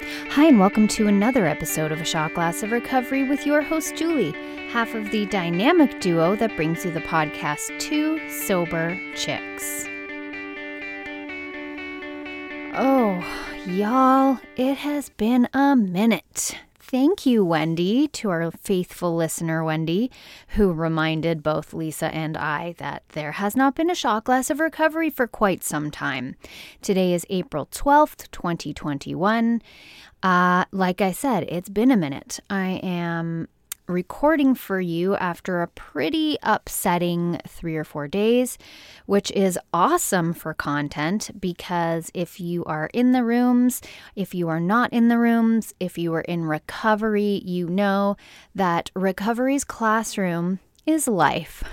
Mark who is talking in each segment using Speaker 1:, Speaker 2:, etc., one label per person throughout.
Speaker 1: Hi, and welcome to another episode of A Shot Glass of Recovery with your host, Julie, half of the dynamic duo that brings you the podcast Two Sober Chicks. Oh, y'all, it has been a minute. Thank you, Wendy, to our faithful listener, Wendy, who reminded both Lisa and I that there has not been a shot glass of recovery for quite some time. Today is April 12th, 2021. Uh, like I said, it's been a minute. I am recording for you after a pretty upsetting three or four days, which is awesome for content because if you are in the rooms, if you are not in the rooms, if you are in recovery, you know that recovery's classroom is life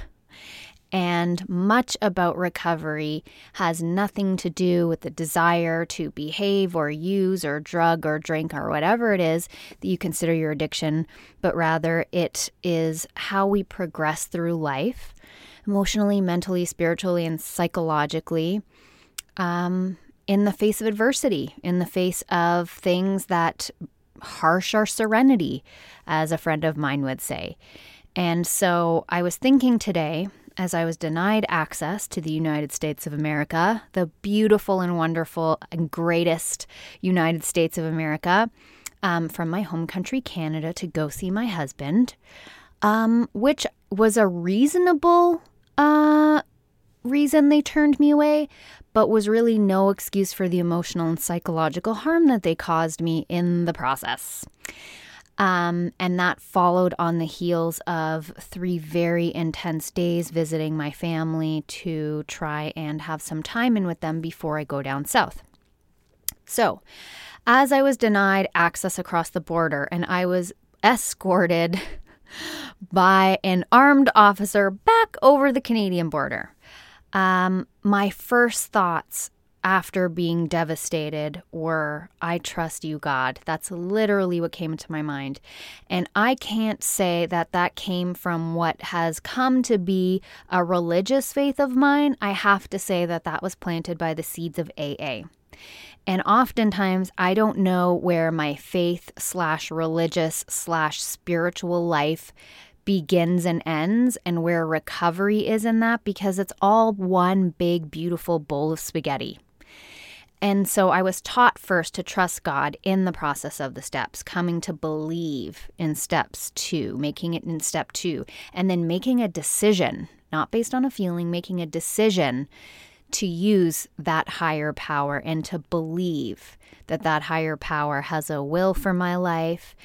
Speaker 1: and much about recovery has nothing to do with the desire to behave or use or drug or drink or whatever it is that you consider your addiction, but rather it is how we progress through life emotionally, mentally, spiritually, and psychologically. Um, in the face of adversity, in the face of things that harsh our serenity, as a friend of mine would say. And so I was thinking today as I was denied access to the United States of America, the beautiful and wonderful and greatest United States of America, um, from my home country, Canada, to go see my husband, um, which was a reasonable uh, reason they turned me away, but was really no excuse for the emotional and psychological harm that they caused me in the process. Um, and that followed on the heels of three very intense days visiting my family to try and have some time in with them before I go down south. So, as I was denied access across the border and I was escorted by an armed officer back over the Canadian border, um, my first thoughts after being devastated or I trust you, God. That's literally what came into my mind. And I can't say that that came from what has come to be a religious faith of mine. I have to say that that was planted by the seeds of AA. And oftentimes, I don't know where my faith slash religious slash spiritual life begins and ends and where recovery is in that because it's all one big, beautiful bowl of spaghetti. And so I was taught first to trust God in the process of the steps, coming to believe in steps two, making it in step two, and then making a decision, not based on a feeling, making a decision to use that higher power and to believe that that higher power has a will for my life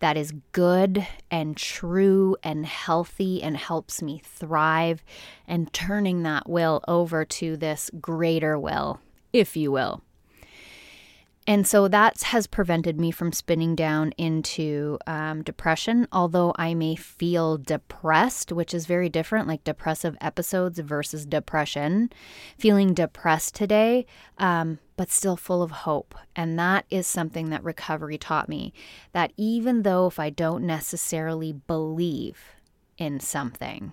Speaker 1: that is good and true and healthy and helps me thrive and turning that will over to this greater will if you will. And so that has prevented me from spinning down into um, depression, although I may feel depressed, which is very different, like depressive episodes versus depression. Feeling depressed today, um, but still full of hope. And that is something that recovery taught me that even though if I don't necessarily believe in something,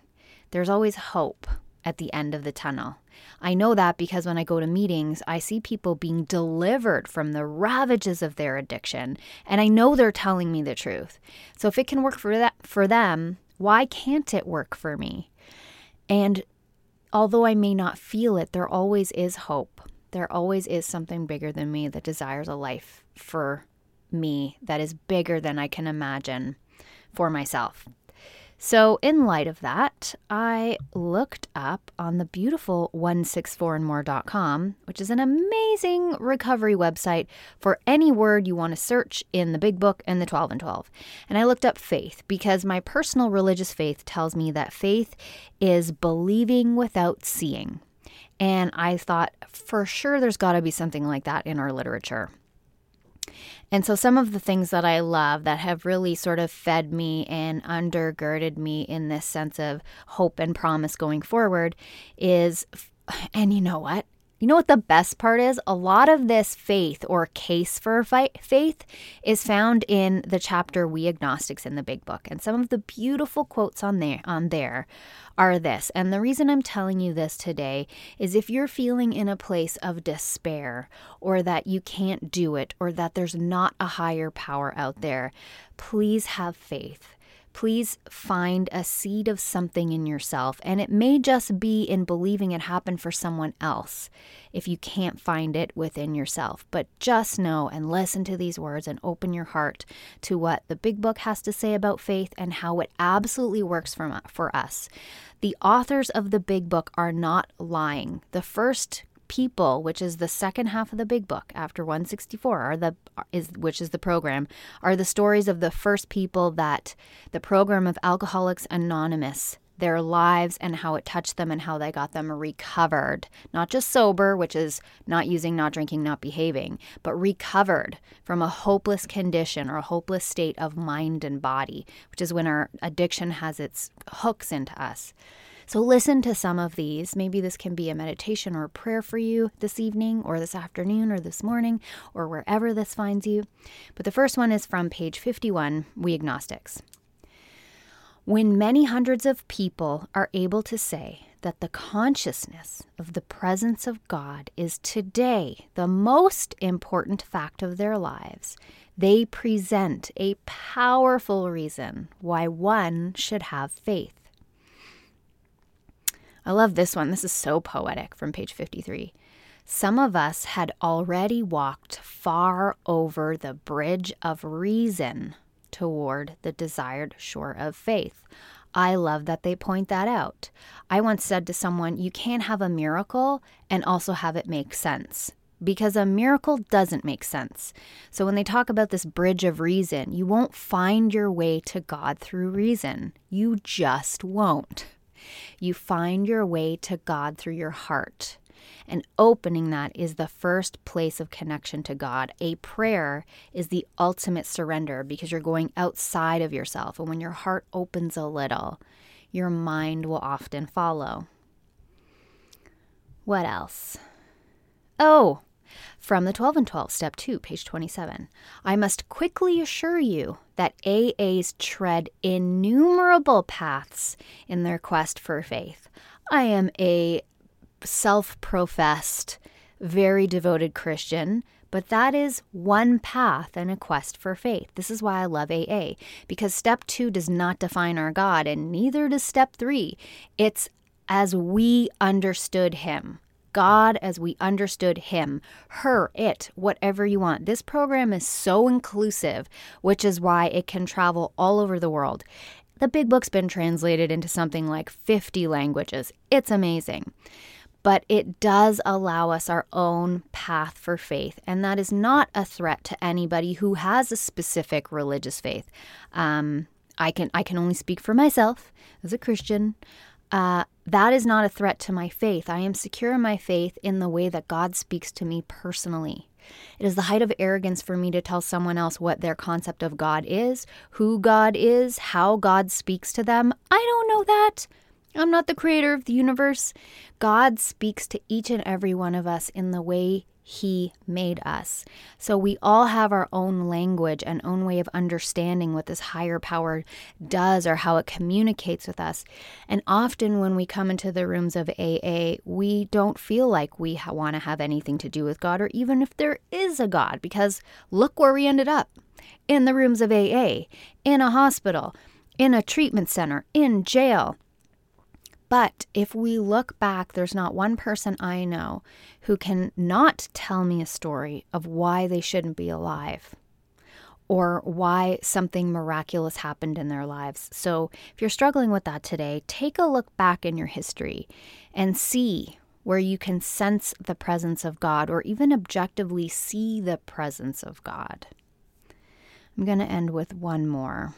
Speaker 1: there's always hope at the end of the tunnel. I know that because when I go to meetings, I see people being delivered from the ravages of their addiction, and I know they're telling me the truth. So if it can work for that for them, why can't it work for me? And although I may not feel it, there always is hope. There always is something bigger than me that desires a life for me that is bigger than I can imagine for myself. So, in light of that, I looked up on the beautiful 164andmore.com, which is an amazing recovery website for any word you want to search in the big book and the 12 and 12. And I looked up faith because my personal religious faith tells me that faith is believing without seeing. And I thought, for sure, there's got to be something like that in our literature. And so, some of the things that I love that have really sort of fed me and undergirded me in this sense of hope and promise going forward is, and you know what? You know what the best part is? A lot of this faith or case for faith is found in the chapter We Agnostics in the Big Book. And some of the beautiful quotes on there on there are this. And the reason I'm telling you this today is if you're feeling in a place of despair or that you can't do it or that there's not a higher power out there, please have faith please find a seed of something in yourself. And it may just be in believing it happened for someone else if you can't find it within yourself. But just know and listen to these words and open your heart to what the big book has to say about faith and how it absolutely works for, for us. The authors of the big book are not lying. The first people, which is the second half of the big book after 164, are the is which is the program, are the stories of the first people that the program of Alcoholics Anonymous their lives and how it touched them and how they got them recovered. Not just sober, which is not using, not drinking, not behaving, but recovered from a hopeless condition or a hopeless state of mind and body, which is when our addiction has its hooks into us. So listen to some of these. Maybe this can be a meditation or a prayer for you this evening or this afternoon or this morning or wherever this finds you. But the first one is from page 51, We Agnostics. When many hundreds of people are able to say that the consciousness of the presence of God is today the most important fact of their lives, they present a powerful reason why one should have faith. I love this one. This is so poetic from page 53. Some of us had already walked far over the bridge of reason toward the desired shore of faith. I love that they point that out. I once said to someone, You can't have a miracle and also have it make sense because a miracle doesn't make sense. So when they talk about this bridge of reason, you won't find your way to God through reason. You just won't. You find your way to God through your heart. And opening that is the first place of connection to God. A prayer is the ultimate surrender because you're going outside of yourself. And when your heart opens a little, your mind will often follow. What else? Oh, from the 12 and 12, step 2, page 27. I must quickly assure you that AAs tread innumerable paths in their quest for faith. I am a self professed, very devoted Christian, but that is one path and a quest for faith. This is why I love AA, because step two does not define our God, and neither does step three. It's as we understood Him. God as we understood Him, her, it, whatever you want. This program is so inclusive, which is why it can travel all over the world. The big book's been translated into something like 50 languages. It's amazing. But it does allow us our own path for faith. And that is not a threat to anybody who has a specific religious faith. Um, I can I can only speak for myself as a Christian. Uh, that is not a threat to my faith. I am secure in my faith in the way that God speaks to me personally. It is the height of arrogance for me to tell someone else what their concept of God is, who God is, how God speaks to them. I don't know that. I'm not the creator of the universe. God speaks to each and every one of us in the way he made us. So we all have our own language and own way of understanding what this higher power does or how it communicates with us. And often when we come into the rooms of AA, we don't feel like we ha- want to have anything to do with God or even if there is a God, because look where we ended up in the rooms of AA, in a hospital, in a treatment center, in jail but if we look back, there's not one person I know who can not tell me a story of why they shouldn't be alive or why something miraculous happened in their lives. So if you're struggling with that today, take a look back in your history and see where you can sense the presence of God or even objectively see the presence of God. I'm going to end with one more.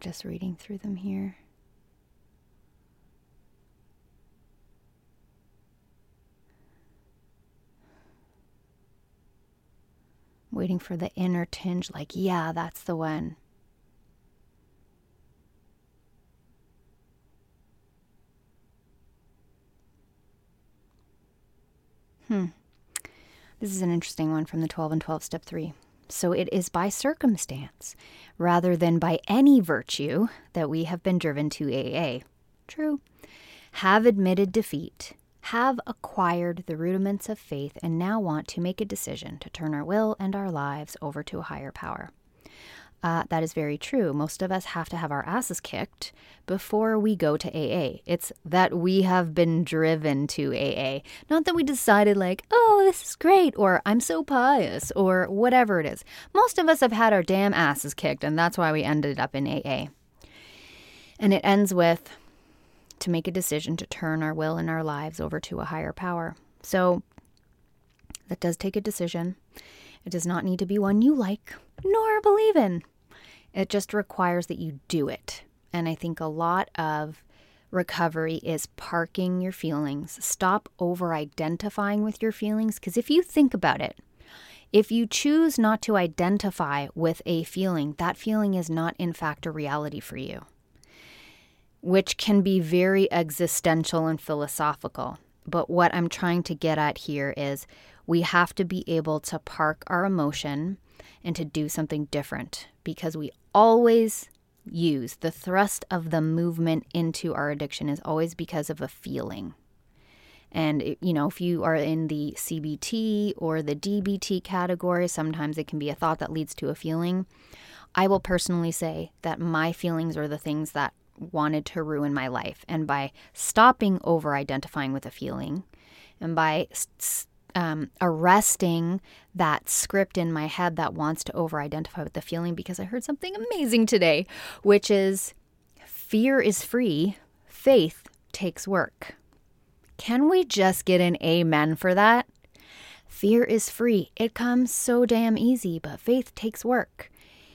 Speaker 1: Just reading through them here. waiting for the inner tinge, like, yeah, that's the one. Hmm. This is an interesting one from the 12 and 12 step 3. So it is by circumstance rather than by any virtue that we have been driven to AA. True. Have admitted defeat, have acquired the rudiments of faith, and now want to make a decision to turn our will and our lives over to a higher power. Uh, that is very true. Most of us have to have our asses kicked before we go to AA. It's that we have been driven to AA. Not that we decided, like, oh, this is great, or I'm so pious, or whatever it is. Most of us have had our damn asses kicked, and that's why we ended up in AA. And it ends with to make a decision to turn our will and our lives over to a higher power. So that does take a decision. It does not need to be one you like nor believe in. It just requires that you do it. And I think a lot of recovery is parking your feelings. Stop over identifying with your feelings. Because if you think about it, if you choose not to identify with a feeling, that feeling is not, in fact, a reality for you, which can be very existential and philosophical. But what I'm trying to get at here is we have to be able to park our emotion and to do something different because we always use the thrust of the movement into our addiction is always because of a feeling. And, you know, if you are in the CBT or the DBT category, sometimes it can be a thought that leads to a feeling. I will personally say that my feelings are the things that wanted to ruin my life. And by stopping over identifying with a feeling and by um, arresting that script in my head that wants to over identify with the feeling because I heard something amazing today, which is fear is free, faith takes work. Can we just get an amen for that? Fear is free. It comes so damn easy, but faith takes work.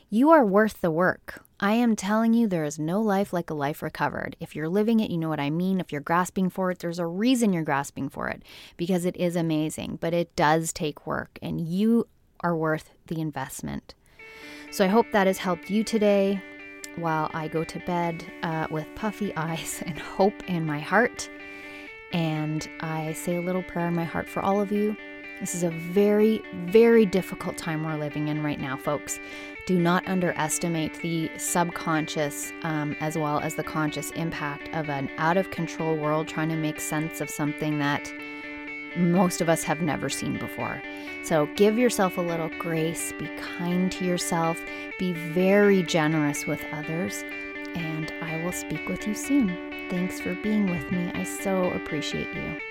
Speaker 1: You are worth the work. I am telling you, there is no life like a life recovered. If you're living it, you know what I mean. If you're grasping for it, there's a reason you're grasping for it because it is amazing, but it does take work and you are worth the investment. So I hope that has helped you today while I go to bed uh, with puffy eyes and hope in my heart. And I say a little prayer in my heart for all of you. This is a very, very difficult time we're living in right now, folks do not underestimate the subconscious um, as well as the conscious impact of an out of control world trying to make sense of something that most of us have never seen before. So give yourself a little grace, be kind to yourself, be very generous with others, and I will speak with you soon. Thanks for being with me. I so appreciate you.